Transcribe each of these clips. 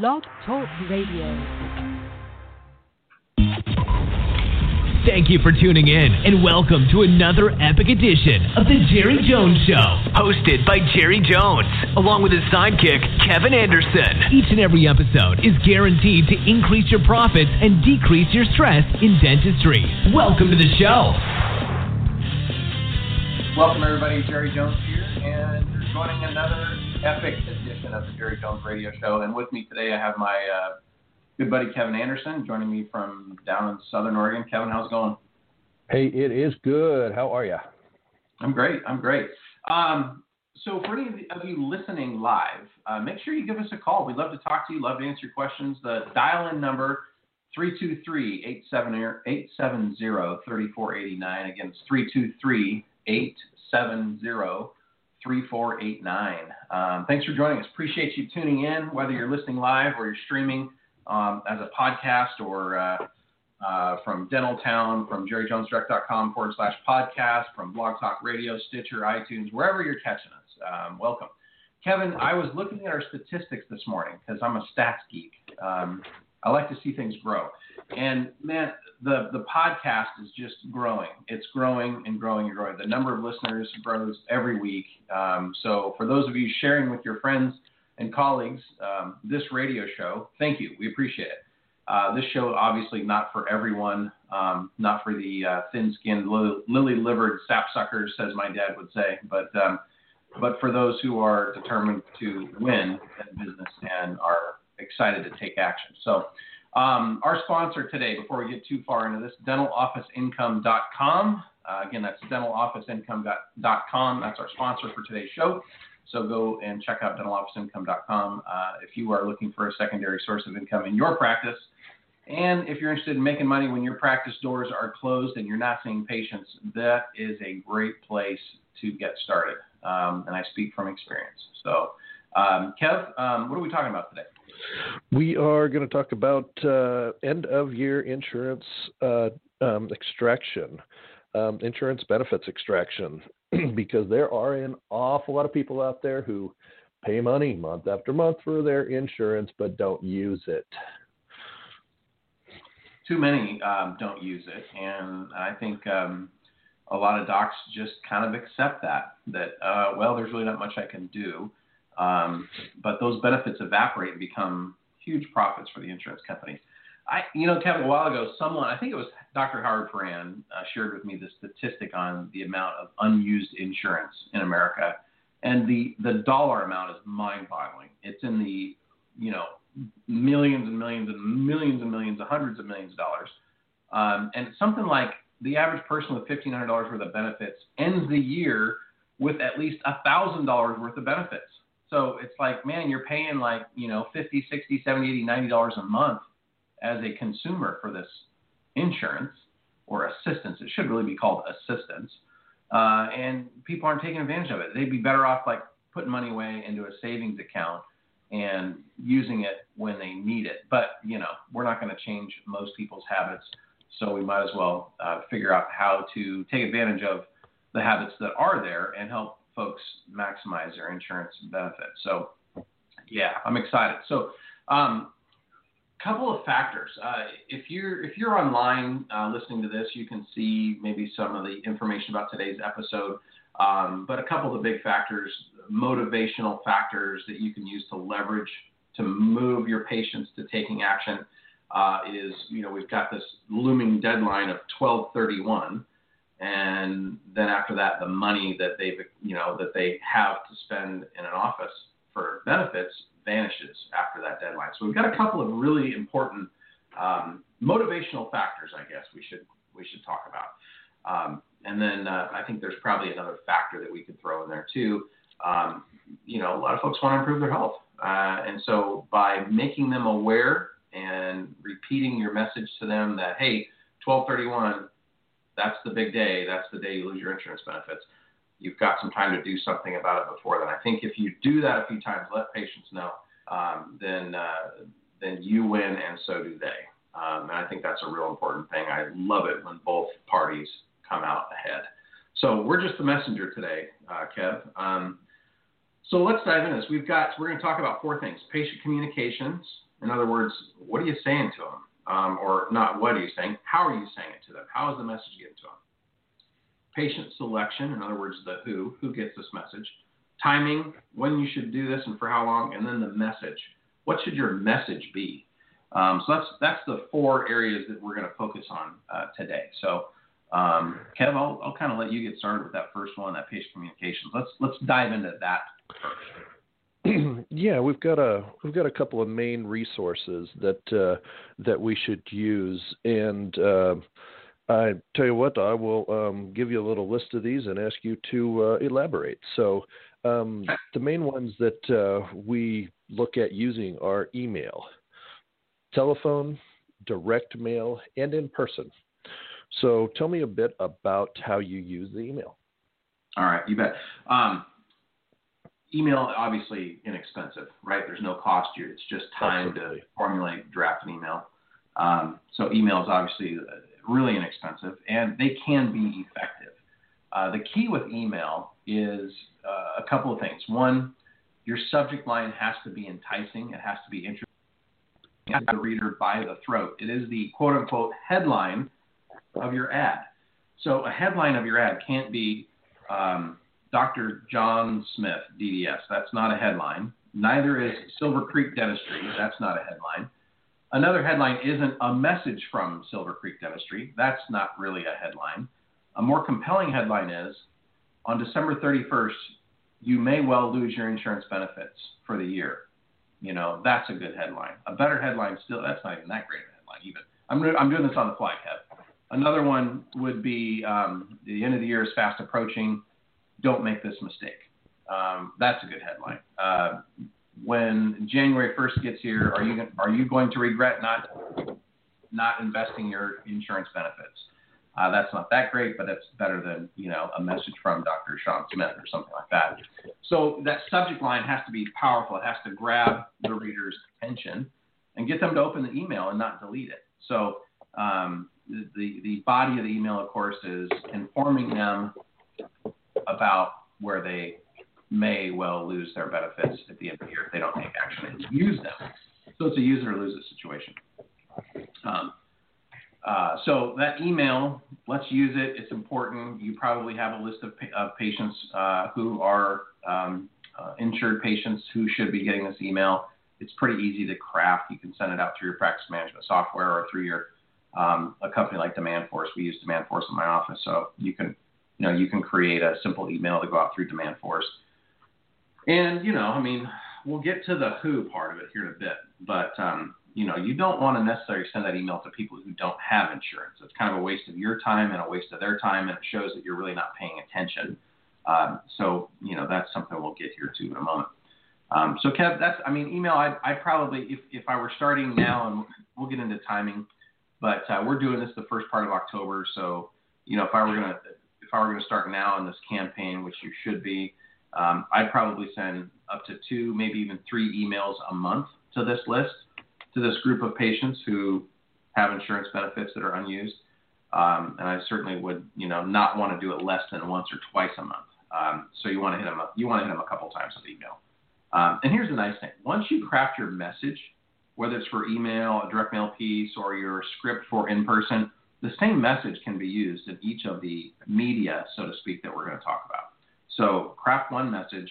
Blog Talk Radio. Thank you for tuning in and welcome to another epic edition of The Jerry Jones Show, hosted by Jerry Jones, along with his sidekick, Kevin Anderson. Each and every episode is guaranteed to increase your profits and decrease your stress in dentistry. Welcome to the show. Welcome, everybody. Jerry Jones here, and you're joining another epic edition of the Jerry Jones Radio Show. And with me today, I have my uh, good buddy Kevin Anderson joining me from down in Southern Oregon. Kevin, how's it going? Hey, it is good. How are you? I'm great. I'm great. Um, so, for any of you listening live, uh, make sure you give us a call. We'd love to talk to you, love to answer your questions. The dial in number 323 870 3489. Again, it's 323 870 3489. Um, thanks for joining us. Appreciate you tuning in, whether you're listening live or you're streaming um, as a podcast or uh, uh, from Dentaltown, from jerryjonesdirect.com forward slash podcast, from Blog Talk Radio, Stitcher, iTunes, wherever you're catching us. Um, welcome. Kevin, I was looking at our statistics this morning because I'm a stats geek. Um, I like to see things grow. And man, the the podcast is just growing. It's growing and growing and growing. The number of listeners grows every week. Um, so for those of you sharing with your friends and colleagues um, this radio show, thank you. We appreciate it. Uh, this show obviously not for everyone, um, not for the uh, thin-skinned, lily-livered sapsuckers, as my dad would say, but um, but for those who are determined to win in business and are excited to take action. So. Um, our sponsor today, before we get too far into this, dentalofficeincome.com. Uh, again, that's dentalofficeincome.com. That's our sponsor for today's show. So go and check out dentalofficeincome.com uh, if you are looking for a secondary source of income in your practice. And if you're interested in making money when your practice doors are closed and you're not seeing patients, that is a great place to get started. Um, and I speak from experience. So, um, Kev, um, what are we talking about today? We are going to talk about uh, end of year insurance uh, um, extraction, um, insurance benefits extraction, because there are an awful lot of people out there who pay money month after month for their insurance but don't use it. Too many um, don't use it, and I think um, a lot of docs just kind of accept that that uh, well, there's really not much I can do. Um, but those benefits evaporate and become huge profits for the insurance companies. I, you know, Kevin, a while ago, someone, I think it was Dr. Howard Farran, uh, shared with me the statistic on the amount of unused insurance in America, and the the dollar amount is mind-boggling. It's in the, you know, millions and millions and millions and millions, hundreds of millions of dollars, um, and something like the average person with fifteen hundred dollars worth of benefits ends the year with at least a thousand dollars worth of benefits. So it's like, man, you're paying like, you know, 50, 60, 70, 80, 90 dollars a month as a consumer for this insurance or assistance. It should really be called assistance. Uh, and people aren't taking advantage of it. They'd be better off like putting money away into a savings account and using it when they need it. But, you know, we're not going to change most people's habits. So we might as well uh, figure out how to take advantage of the habits that are there and help folks maximize their insurance benefits. So, yeah, I'm excited. So, um, a couple of factors. Uh, if you're if you're online uh, listening to this, you can see maybe some of the information about today's episode. Um, but a couple of the big factors, motivational factors that you can use to leverage to move your patients to taking action uh, is you know we've got this looming deadline of 1231 and then after that, the money that they've you know that they have to spend in an office for benefits vanishes after that deadline. So we've got a couple of really important um, motivational factors, I guess we should we should talk about. Um, and then uh, I think there's probably another factor that we could throw in there too. Um, you know, a lot of folks want to improve their health, uh, and so by making them aware and repeating your message to them that hey, 1231 that's the big day. That's the day you lose your insurance benefits. You've got some time to do something about it before then. I think if you do that a few times, let patients know, um, then uh, then you win and so do they. Um, and I think that's a real important thing. I love it when both parties come out ahead. So we're just the messenger today, uh, Kev. Um, So let's dive into this. We've got we're going to talk about four things: patient communications. In other words, what are you saying to them? Um, or not what are you saying? How are you saying it to them? How is the message getting to them? Patient selection, in other words, the who, who gets this message. Timing, when you should do this and for how long, and then the message. What should your message be? Um, so that's that's the four areas that we're going to focus on uh, today. So, um, Kev, I'll, I'll kind of let you get started with that first one, that patient communications. Let's let's dive into that first. yeah, we've got a we've got a couple of main resources that uh, that we should use, and uh, I tell you what, I will um, give you a little list of these and ask you to uh, elaborate. So, um, the main ones that uh, we look at using are email telephone, direct mail, and in person. So tell me a bit about how you use the email. All right, you bet. Um, email obviously inexpensive, right? There's no cost here. It's just time Absolutely. to formulate, draft an email. Um, so email is obviously uh, really inexpensive, and they can be effective. Uh, the key with email is uh, a couple of things. One, your subject line has to be enticing. It has to be interesting Have the reader by the throat. It is the quote unquote headline of your ad. So a headline of your ad can't be um, Dr. John Smith, DDS. That's not a headline. Neither is Silver Creek Dentistry. That's not a headline. Another headline isn't a message from Silver Creek Dentistry. That's not really a headline. A more compelling headline is on December 31st, you may well lose your insurance benefits for the year. You know, that's a good headline. A better headline still, that's not even that great of a headline even. I'm, I'm doing this on the fly, Kev. Another one would be um, the end of the year is fast approaching. Don't make this mistake. Um, that's a good headline. Uh, when January 1st gets here, are you are you going to regret not not investing your insurance benefits? Uh, that's not that great, but it's better than you know a message from Dr. Sean Smith or something like that. So that subject line has to be powerful. It has to grab the reader's attention and get them to open the email and not delete it. So um, the the body of the email, of course, is informing them about where they may well lose their benefits at the end of the year if they don't take action and use them. So it's a use or lose it situation. Um, uh, so that email, let's use it. It's important. You probably have a list of, of patients uh, who are um, uh, insured patients who should be getting this email. It's pretty easy to craft. You can send it out through your practice management software or through your um, a company like DemandForce. We use DemandForce in my office, so you can you know you can create a simple email to go out through DemandForce. And you know, I mean, we'll get to the who part of it here in a bit, but um, you know, you don't want to necessarily send that email to people who don't have insurance. It's kind of a waste of your time and a waste of their time, and it shows that you're really not paying attention. Um, so, you know, that's something we'll get here to in a moment. Um, so, Kev, that's, I mean, email, I, I probably, if, if I were starting now, and we'll get into timing, but uh, we're doing this the first part of October. So, you know, if I were going to, Were going to start now in this campaign, which you should be, um, I'd probably send up to two, maybe even three emails a month to this list to this group of patients who have insurance benefits that are unused. Um, and I certainly would, you know, not want to do it less than once or twice a month. Um, so you want to hit them you want to hit them a couple times with email. Um, and here's the nice thing: once you craft your message, whether it's for email, a direct mail piece, or your script for in person, the same message can be used in each of the media, so to speak, that we're going to talk about. So craft one message.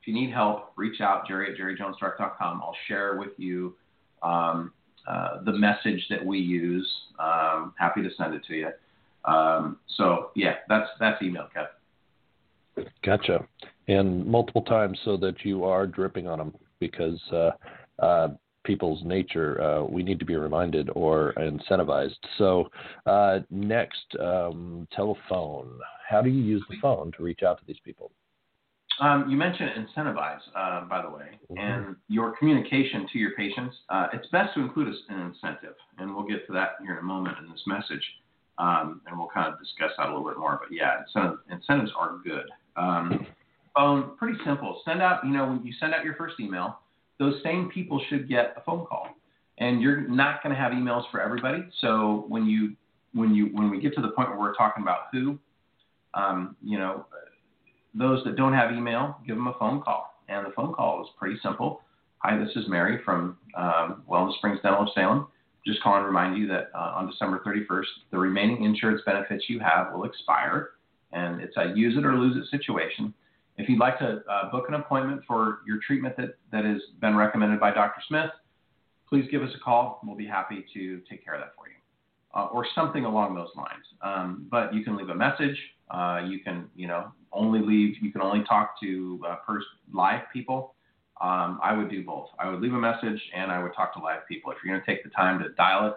If you need help, reach out, Jerry at jerryjonesdirect.com. I'll share with you um, uh, the message that we use. Um, happy to send it to you. Um, so yeah, that's that's email, Kev. Gotcha. And multiple times so that you are dripping on them because uh, uh, people's nature, uh, we need to be reminded or incentivized. So, uh, next, um, telephone. How do you use the phone to reach out to these people? Um, you mentioned incentivize, uh, by the way, mm-hmm. and your communication to your patients. Uh, it's best to include an incentive, and we'll get to that here in a moment in this message, um, and we'll kind of discuss that a little bit more. But yeah, incentive, incentives are good. Um, phone, pretty simple. Send out, you know, when you send out your first email, those same people should get a phone call, and you're not going to have emails for everybody. So when you when you when we get to the point where we're talking about who, um, you know those that don't have email, give them a phone call. and the phone call is pretty simple. Hi, this is Mary from um, Wellness Springs Dental of Salem. Just calling to remind you that uh, on December 31st, the remaining insurance benefits you have will expire, and it's a use it or lose it situation. If you'd like to uh, book an appointment for your treatment that, that has been recommended by Dr. Smith, please give us a call. We'll be happy to take care of that for you, uh, or something along those lines. Um, but you can leave a message. Uh, you can, you know, only leave. You can only talk to uh, pers- live people. Um, I would do both. I would leave a message and I would talk to live people. If you're going to take the time to dial it,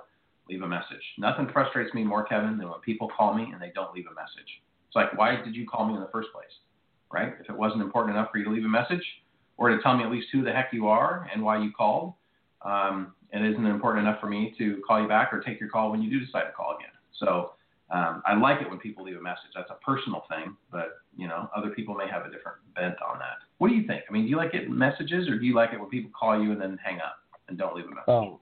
leave a message. Nothing frustrates me more, Kevin, than when people call me and they don't leave a message. It's like, why did you call me in the first place? Right? If it wasn't important enough for you to leave a message or to tell me at least who the heck you are and why you called, um, it isn't important enough for me to call you back or take your call when you do decide to call again. So um, I like it when people leave a message. That's a personal thing, but you know, other people may have a different bent on that. What do you think? I mean, do you like getting messages, or do you like it when people call you and then hang up and don't leave a message? Oh,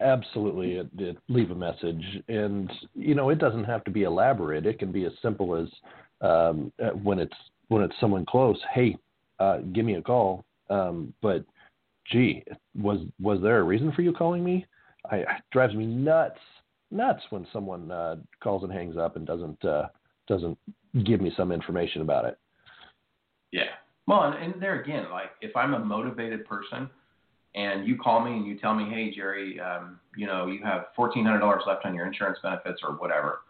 absolutely. It, it, leave a message, and you know, it doesn't have to be elaborate. It can be as simple as um, uh, when it's when it's someone close. Hey, uh, give me a call. Um, but gee, was was there a reason for you calling me? I, it drives me nuts, nuts when someone uh, calls and hangs up and doesn't uh, doesn't give me some information about it. Yeah. Well, and, and there again, like if I'm a motivated person and you call me and you tell me, hey, Jerry, um, you know, you have $1,400 left on your insurance benefits or whatever.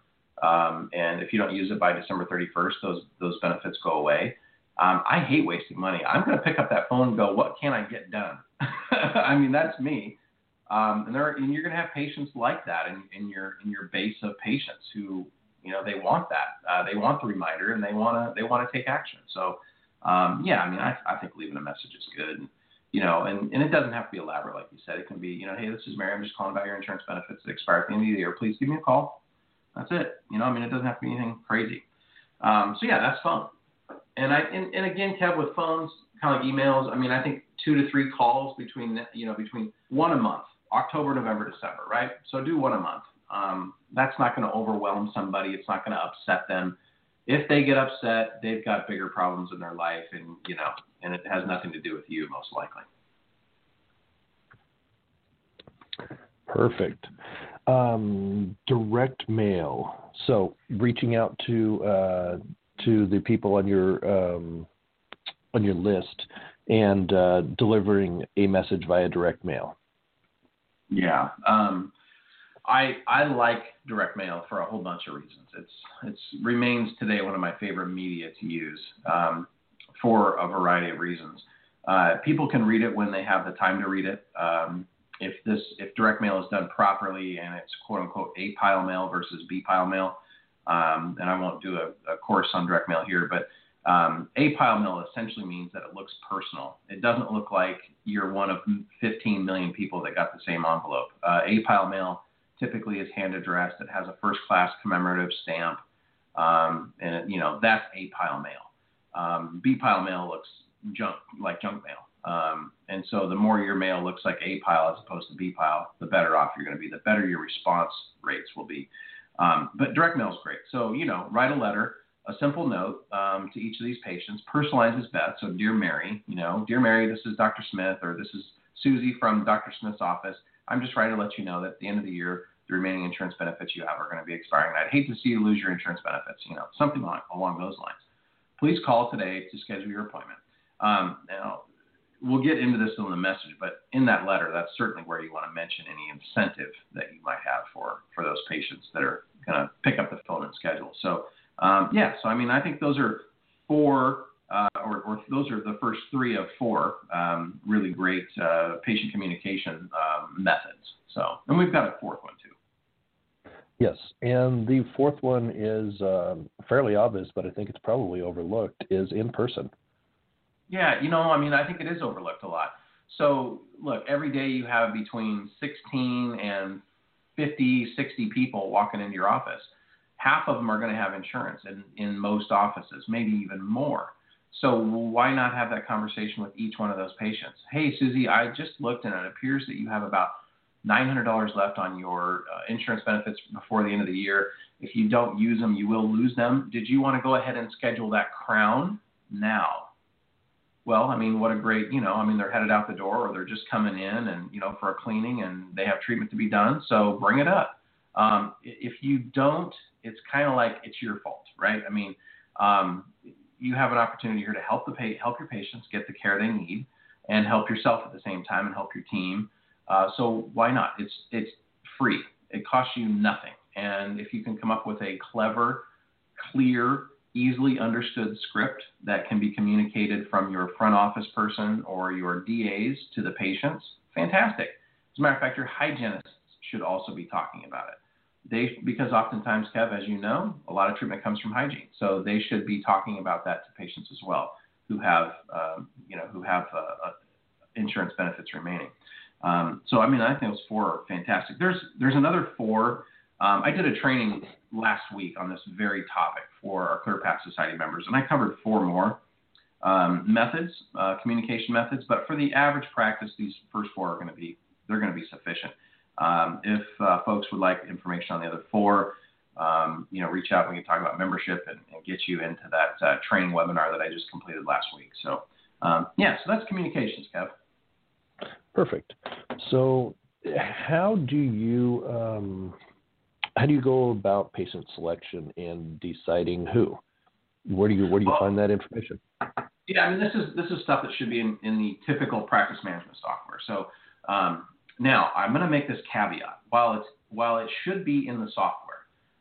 Um, and if you don't use it by December 31st, those, those benefits go away. Um, I hate wasting money. I'm going to pick up that phone and go, what can I get done? I mean, that's me. Um, and there, and you're going to have patients like that in, in your in your base of patients who, you know, they want that. Uh, they want the reminder and they want to they want to take action. So, um, yeah, I mean, I, I think leaving a message is good. And, you know, and, and it doesn't have to be elaborate, like you said. It can be, you know, hey, this is Mary. I'm just calling about your insurance benefits that expire at the end of the year. Please give me a call. That's it. You know, I mean, it doesn't have to be anything crazy. Um, so yeah, that's phone. And I and, and again, Kev, with phones, kind of like emails. I mean, I think two to three calls between you know between one a month, October, November, December, right? So do one a month. Um, that's not going to overwhelm somebody. It's not going to upset them. If they get upset, they've got bigger problems in their life, and you know, and it has nothing to do with you, most likely. Perfect. Um, direct mail. So reaching out to uh, to the people on your um, on your list and uh, delivering a message via direct mail. Yeah, um, I I like direct mail for a whole bunch of reasons. It's it's remains today one of my favorite media to use um, for a variety of reasons. Uh, people can read it when they have the time to read it. Um, if this if direct mail is done properly and it's quote unquote A pile mail versus B pile mail, um, and I won't do a, a, course on direct mail here, but um, A pile mail essentially means that it looks personal. It doesn't look like you're one of 15 million people that got the same envelope. Uh, A pile mail typically is hand addressed. It has a first class commemorative stamp, um, and it, you know that's A pile mail. Um, B pile mail looks junk like junk mail. Um, and so the more your mail looks like A pile as opposed to B pile, the better off you're going to be. The better your response rates will be. Um, but direct mail is great. So, you know, write a letter, a simple note um, to each of these patients, personalize is best. So, dear Mary, you know, dear Mary, this is Dr. Smith, or this is Susie from Dr. Smith's office. I'm just trying to let you know that at the end of the year, the remaining insurance benefits you have are going to be expiring. I'd hate to see you lose your insurance benefits, you know, something along, along those lines. Please call today to schedule your appointment. Um, now, we'll get into this in the message, but in that letter, that's certainly where you want to mention any incentive that you might have for for those patients that are going to pick up the phone and schedule. So um, yeah, so I mean, I think those are four. Uh, or, or, those are the first three of four um, really great uh, patient communication um, methods. So, and we've got a fourth one too. Yes, and the fourth one is um, fairly obvious, but I think it's probably overlooked. Is in person. Yeah, you know, I mean, I think it is overlooked a lot. So, look, every day you have between 16 and 50, 60 people walking into your office. Half of them are going to have insurance in, in most offices, maybe even more. So, why not have that conversation with each one of those patients? Hey, Susie, I just looked and it appears that you have about $900 left on your uh, insurance benefits before the end of the year. If you don't use them, you will lose them. Did you want to go ahead and schedule that crown now? Well, I mean, what a great, you know, I mean, they're headed out the door or they're just coming in and, you know, for a cleaning and they have treatment to be done. So bring it up. Um, if you don't, it's kind of like it's your fault, right? I mean, um, you have an opportunity here to help the help your patients get the care they need and help yourself at the same time and help your team. Uh, so why not? It's, it's free. It costs you nothing. And if you can come up with a clever, clear, easily understood script that can be communicated from your front office person or your DAs to the patients, fantastic. As a matter of fact, your hygienists should also be talking about it. They, because oftentimes, Kev, as you know, a lot of treatment comes from hygiene, so they should be talking about that to patients as well who have, um, you know, who have uh, uh, insurance benefits remaining. Um, so, I mean, I think those four are fantastic. There's, there's another four um, I did a training last week on this very topic for our ClearPath Society members, and I covered four more um, methods, uh, communication methods. But for the average practice, these first four are going to be they're going to be sufficient. Um, if uh, folks would like information on the other four, um, you know, reach out. We can talk about membership and, and get you into that uh, training webinar that I just completed last week. So, um, yeah, so that's communications, Kev. Perfect. So, how do you um, how do you go about patient selection and deciding who? Where do you where do you well, find that information? Yeah, I mean this is this is stuff that should be in, in the typical practice management software. So um, now I'm going to make this caveat. While it's while it should be in the software,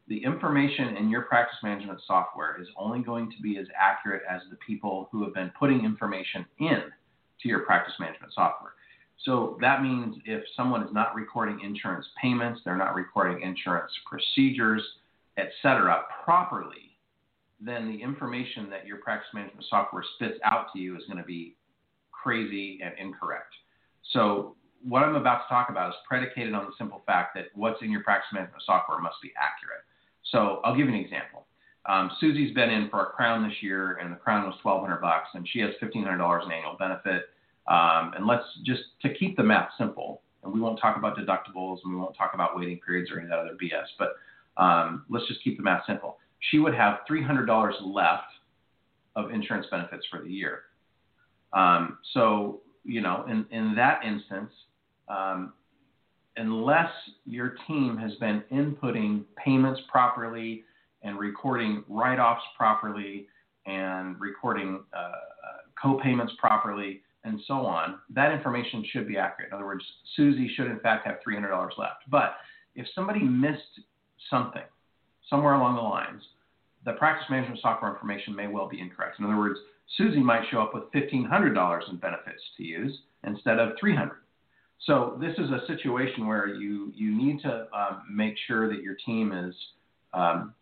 the information in your practice management software is only going to be as accurate as the people who have been putting information in to your practice management software. So that means if someone is not recording insurance payments, they're not recording insurance procedures, et cetera, properly, then the information that your practice management software spits out to you is going to be crazy and incorrect. So what I'm about to talk about is predicated on the simple fact that what's in your practice management software must be accurate. So I'll give you an example. Um, Susie's been in for a crown this year, and the crown was 1,200 bucks, and she has $1,500 in annual benefit. Um, and let's just to keep the math simple, and we won't talk about deductibles and we won't talk about waiting periods or any of that other BS, but um, let's just keep the math simple. She would have $300 left of insurance benefits for the year. Um, so, you know, in, in that instance, um, unless your team has been inputting payments properly and recording write offs properly and recording uh, uh, co payments properly, and so on, that information should be accurate. In other words, Susie should in fact have $300 left. But if somebody missed something somewhere along the lines, the practice management software information may well be incorrect. In other words, Susie might show up with $1,500 in benefits to use instead of 300. So this is a situation where you you need to um, make sure that your team is um,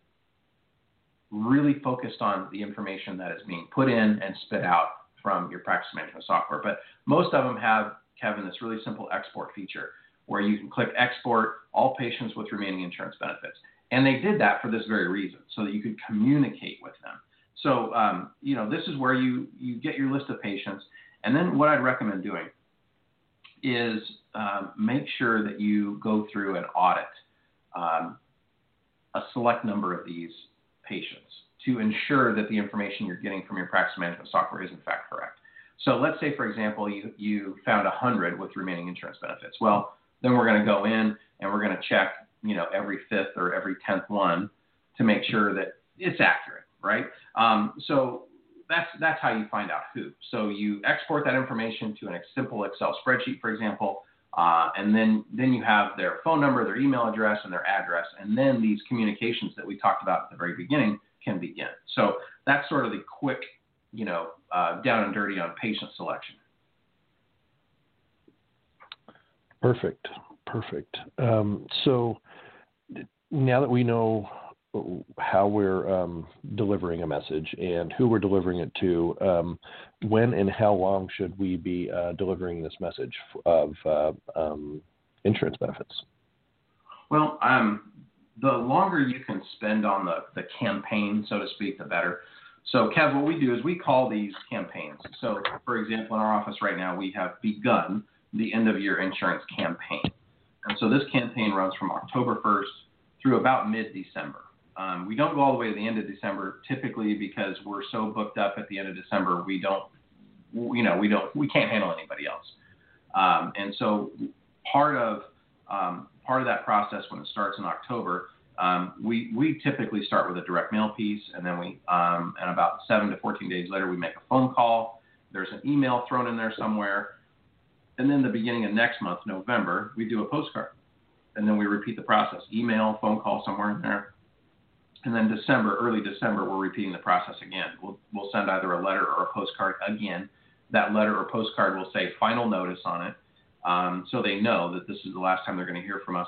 really focused on the information that is being put in and spit out from your practice management software. But most of them have, Kevin, this really simple export feature where you can click export all patients with remaining insurance benefits. And they did that for this very reason, so that you could communicate with them. So, um, you know, this is where you, you get your list of patients. And then what I'd recommend doing is um, make sure that you go through and audit um, a select number of these patients to ensure that the information you're getting from your practice management software is in fact correct. So let's say, for example, you, you found 100 with remaining insurance benefits. Well, then we're going to go in and we're going to check, you know, every fifth or every tenth one to make sure that it's accurate, right? Um, so that's that's how you find out who. So you export that information to a simple Excel spreadsheet, for example, uh, and then then you have their phone number, their email address, and their address, and then these communications that we talked about at the very beginning can begin. So that's sort of the quick, you know, uh, down and dirty on patient selection. Perfect, perfect. Um, so now that we know how we're um, delivering a message and who we're delivering it to, um, when and how long should we be uh, delivering this message of uh, um, insurance benefits? Well, um, the longer you can spend on the, the campaign, so to speak, the better. So, Kev, what we do is we call these campaigns. So, for example, in our office right now, we have begun the end of year insurance campaign. And so this campaign runs from October 1st through about mid December. Um, we don't go all the way to the end of December typically because we're so booked up at the end of December, we don't you know we don't we can't handle anybody else. Um, and so part of um, part of that process when it starts in October, um, we we typically start with a direct mail piece, and then we um, and about seven to 14 days later we make a phone call. There's an email thrown in there somewhere, and then the beginning of next month, November, we do a postcard, and then we repeat the process: email, phone call, somewhere in there. And then December, early December, we're repeating the process again. We'll, we'll send either a letter or a postcard again. That letter or postcard will say final notice on it um, so they know that this is the last time they're going to hear from us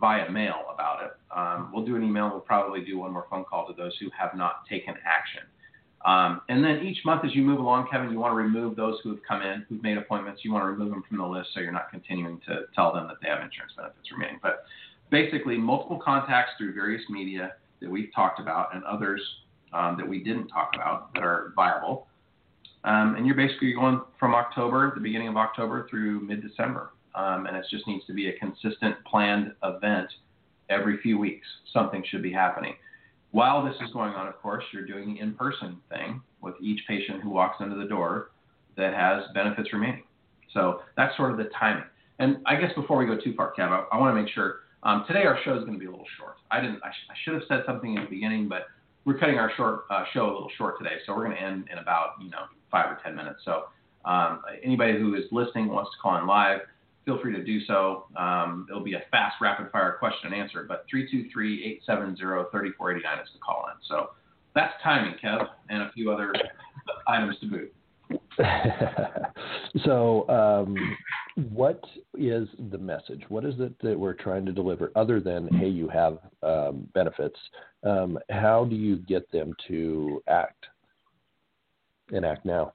via mail about it. Um, we'll do an email. We'll probably do one more phone call to those who have not taken action. Um, and then each month as you move along, Kevin, you want to remove those who have come in, who've made appointments. You want to remove them from the list so you're not continuing to tell them that they have insurance benefits remaining. But basically, multiple contacts through various media that we've talked about and others um, that we didn't talk about that are viable. Um, and you're basically going from October, the beginning of October, through mid December. Um, and it just needs to be a consistent planned event every few weeks. Something should be happening. While this is going on, of course, you're doing the in person thing with each patient who walks into the door that has benefits remaining. So that's sort of the timing. And I guess before we go too far, Kev, I, I want to make sure um, today our show is going to be a little short. I didn't. I, sh- I, should have said something in the beginning, but we're cutting our short uh, show a little short today, so we're going to end in about you know five or ten minutes. So um, anybody who is listening wants to call in live, feel free to do so. Um, it'll be a fast, rapid fire question and answer, but 323 870 3489 is the call in. So that's timing, Kev, and a few other items to boot. so, um, what is the message? What is it that we're trying to deliver other than, hey, you have um, benefits? Um, how do you get them to act and act now?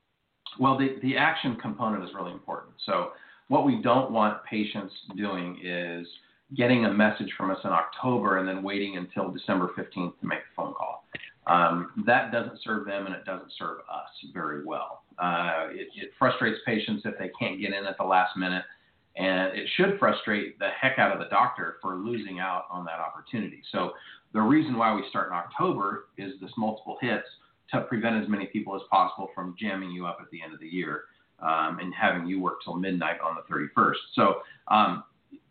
Well, the, the action component is really important. So, what we don't want patients doing is getting a message from us in October and then waiting until December 15th to make. Um, that doesn't serve them and it doesn't serve us very well. Uh, it, it, frustrates patients if they can't get in at the last minute, and it should frustrate the heck out of the doctor for losing out on that opportunity. So, the reason why we start in October is this multiple hits to prevent as many people as possible from jamming you up at the end of the year um, and having you work till midnight on the 31st. So, um,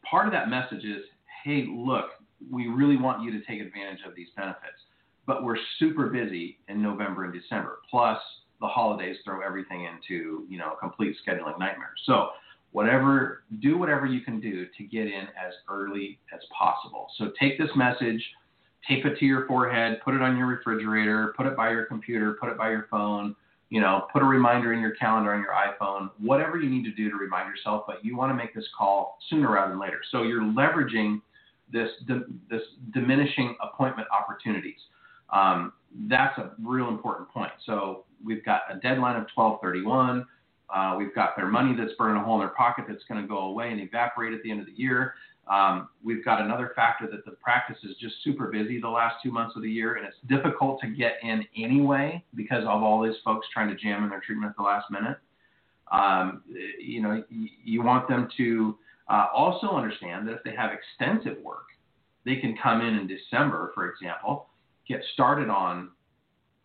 part of that message is hey, look, we really want you to take advantage of these benefits, but we're super busy in November and December. Plus, the holidays throw everything into you know a complete scheduling nightmare. So whatever do whatever you can do to get in as early as possible. So take this message, tape it to your forehead, put it on your refrigerator, put it by your computer, put it by your phone, you know, put a reminder in your calendar on your iPhone, whatever you need to do to remind yourself, but you want to make this call sooner rather than later. So you're leveraging this this diminishing appointment opportunities. Um, that's a real important point. So we've got a deadline of 1231. Uh, we've got their money that's burning a hole in their pocket that's going to go away and evaporate at the end of the year. Um, we've got another factor that the practice is just super busy the last two months of the year, and it's difficult to get in anyway because of all these folks trying to jam in their treatment at the last minute. Um, you know, you, you want them to uh, also understand that if they have extensive work, they can come in in December, for example, get started on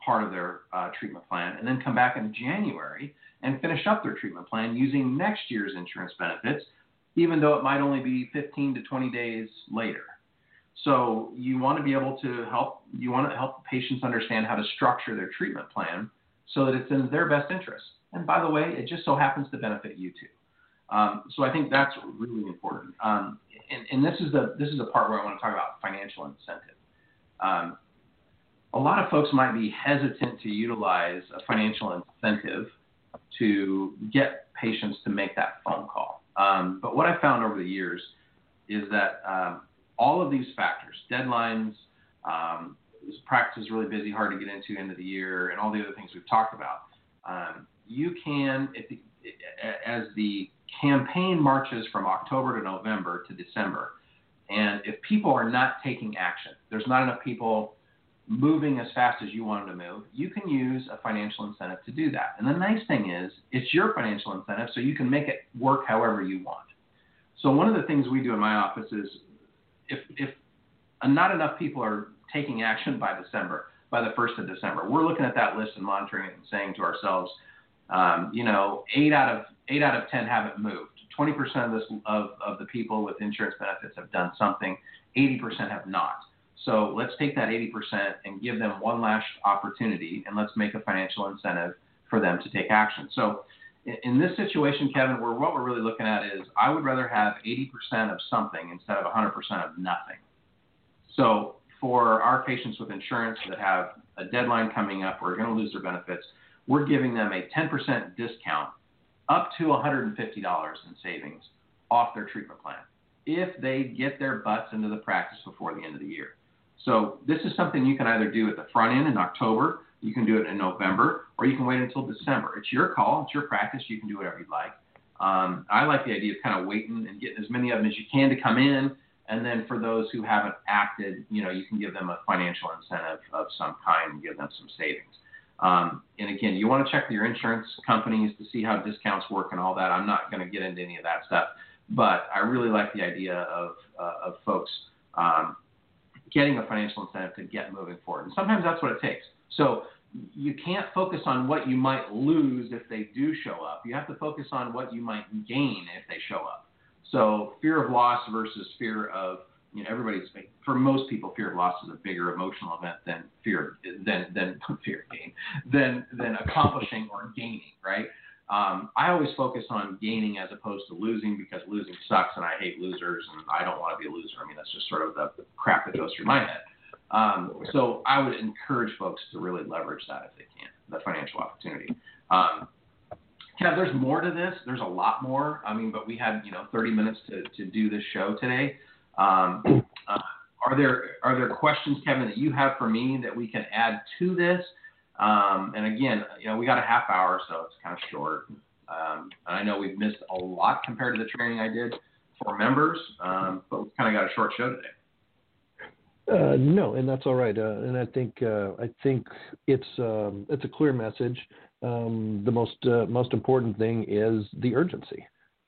part of their uh, treatment plan, and then come back in January and finish up their treatment plan using next year's insurance benefits, even though it might only be 15 to 20 days later. So you want to be able to help you want to help patients understand how to structure their treatment plan so that it's in their best interest. And by the way, it just so happens to benefit you too. Um, so I think that's really important. Um, and, and, this is the this is the part where I want to talk about financial incentive. Um, a lot of folks might be hesitant to utilize a financial incentive to get patients to make that phone call. Um, but what I found over the years is that um, all of these factors, deadlines, um, practice is really busy, hard to get into end of the year, and all the other things we've talked about. Um, you can, the, as the campaign marches from October to November to December, and if people are not taking action, there's not enough people moving as fast as you want them to move, you can use a financial incentive to do that. And the nice thing is, it's your financial incentive, so you can make it work however you want. So one of the things we do in my office is, if if not enough people are taking action by December, by the first of December, we're looking at that list and monitoring it and saying to ourselves, Um, you know, eight out of eight out of ten haven't moved. 20% of this of, of the people with insurance benefits have done something. 80% have not. So let's take that 80% and give them one last opportunity, and let's make a financial incentive for them to take action. So in this situation, Kevin, where what we're really looking at is I would rather have 80% of something instead of 100% of nothing. So for our patients with insurance that have a deadline coming up, we're going to lose their benefits, we're giving them a 10% discount up to $150 in savings off their treatment plan if they get their butts into the practice before the end of the year. So this is something you can either do at the front end in October you can do it in November, or you can wait until December. It's your call. It's your practice. You can do whatever you'd like. Um, I like the idea of kind of waiting and getting as many of them as you can to come in, and then for those who haven't acted, you know, you can give them a financial incentive of some kind and give them some savings. Um, and again, you want to check with your insurance companies to see how discounts work and all that. I'm not going to get into any of that stuff, but I really like the idea of uh, of folks um, getting a financial incentive to get moving forward. And sometimes that's what it takes. So you can't focus on what you might lose if they do show up. You have to focus on what you might gain if they show up. So fear of loss versus fear of you know everybody's for most people fear of loss is a bigger emotional event than fear than than fear of gain than than accomplishing or gaining right. Um, I always focus on gaining as opposed to losing because losing sucks and I hate losers and I don't want to be a loser. I mean that's just sort of the, the crap that goes through my head. Um, so I would encourage folks to really leverage that if they can, the financial opportunity. Um, Kev, there's more to this. There's a lot more. I mean, but we had you know 30 minutes to, to do this show today. Um, uh, are there are there questions, Kevin, that you have for me that we can add to this? Um, and again, you know, we got a half hour, so it's kind of short. Um, I know we've missed a lot compared to the training I did for members, um, but we've kind of got a short show today. Uh, no, and that's all right. Uh, and I think uh, I think it's um, it's a clear message. Um, the most uh, most important thing is the urgency,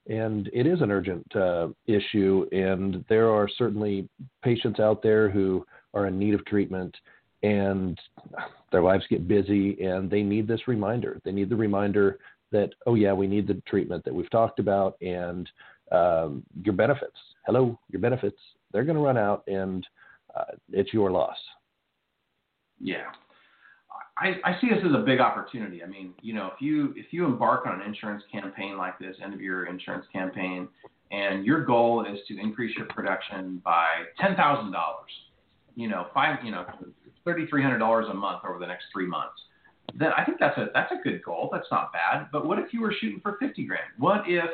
and it is an urgent uh, issue. And there are certainly patients out there who are in need of treatment, and their lives get busy, and they need this reminder. They need the reminder that oh yeah, we need the treatment that we've talked about, and um, your benefits. Hello, your benefits. They're going to run out, and uh, it's your loss. Yeah. I, I see this as a big opportunity. I mean, you know, if you if you embark on an insurance campaign like this, end of year insurance campaign, and your goal is to increase your production by ten thousand dollars, you know, five, you know, thirty three hundred dollars a month over the next three months, then I think that's a that's a good goal. That's not bad. But what if you were shooting for fifty grand? What if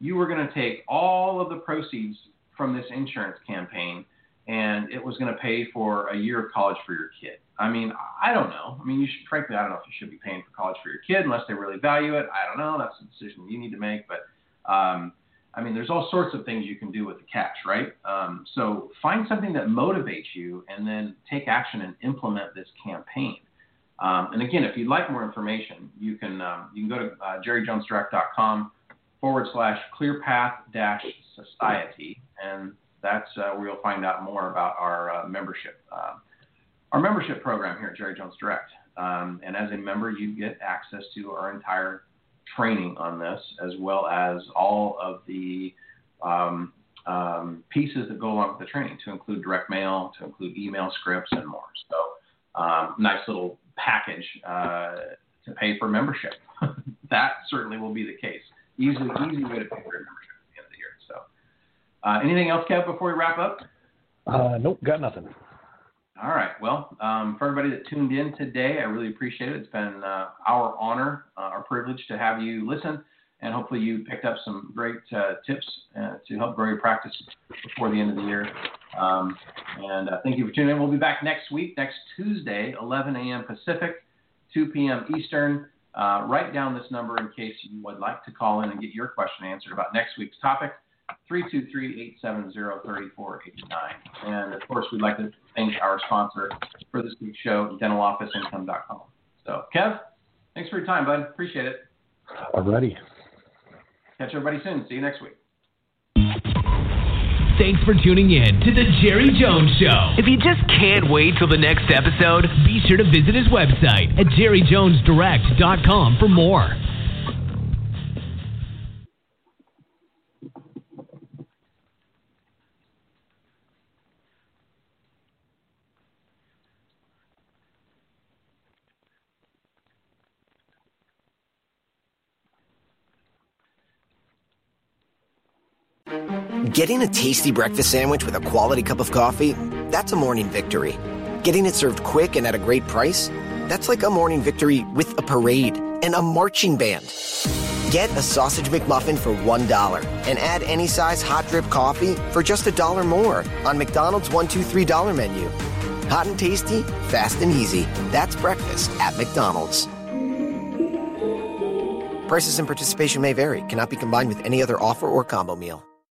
you were going to take all of the proceeds from this insurance campaign and it was going to pay for a year of college for your kid. I mean, I don't know. I mean, you should, frankly, I don't know if you should be paying for college for your kid unless they really value it. I don't know. That's a decision you need to make. But, um, I mean, there's all sorts of things you can do with the cash, right? Um, so find something that motivates you and then take action and implement this campaign. Um, and again, if you'd like more information, you can um, you can go to uh, jerryjonesdirect.com forward slash clearpath dash society and that's uh, where you'll find out more about our uh, membership, uh, our membership program here at Jerry Jones Direct. Um, and as a member, you get access to our entire training on this, as well as all of the um, um, pieces that go along with the training, to include direct mail, to include email scripts, and more. So, um, nice little package uh, to pay for membership. that certainly will be the case. Easy, easy way to pay for membership. At the end of the year. So uh, anything else, Kev, before we wrap up? Uh, nope, got nothing. All right. Well, um, for everybody that tuned in today, I really appreciate it. It's been uh, our honor, uh, our privilege to have you listen, and hopefully you picked up some great uh, tips uh, to help grow your practice before the end of the year. Um, and thank you for tuning in. We'll be back next week, next Tuesday, 11 a.m. Pacific, 2 p.m. Eastern. write down this number in case you would like to call in and get your question answered about next week's topic. 323-870-3489. And of course, we'd like to thank our sponsor for this week's show, dentalofficeincome.com. So, Kev, thanks for your time, bud. Appreciate it. Alrighty. Catch everybody soon. See you next week. Thanks for tuning in to The Jerry Jones Show. If you just can't wait till the next episode, be sure to visit his website at jerryjonesdirect.com for more. Getting a tasty breakfast sandwich with a quality cup of coffee, that's a morning victory. Getting it served quick and at a great price, that's like a morning victory with a parade and a marching band. Get a sausage McMuffin for $1 and add any size hot drip coffee for just a dollar more on McDonald's $1, 2, $3 menu. Hot and tasty, fast and easy. That's breakfast at McDonald's. Prices and participation may vary, cannot be combined with any other offer or combo meal.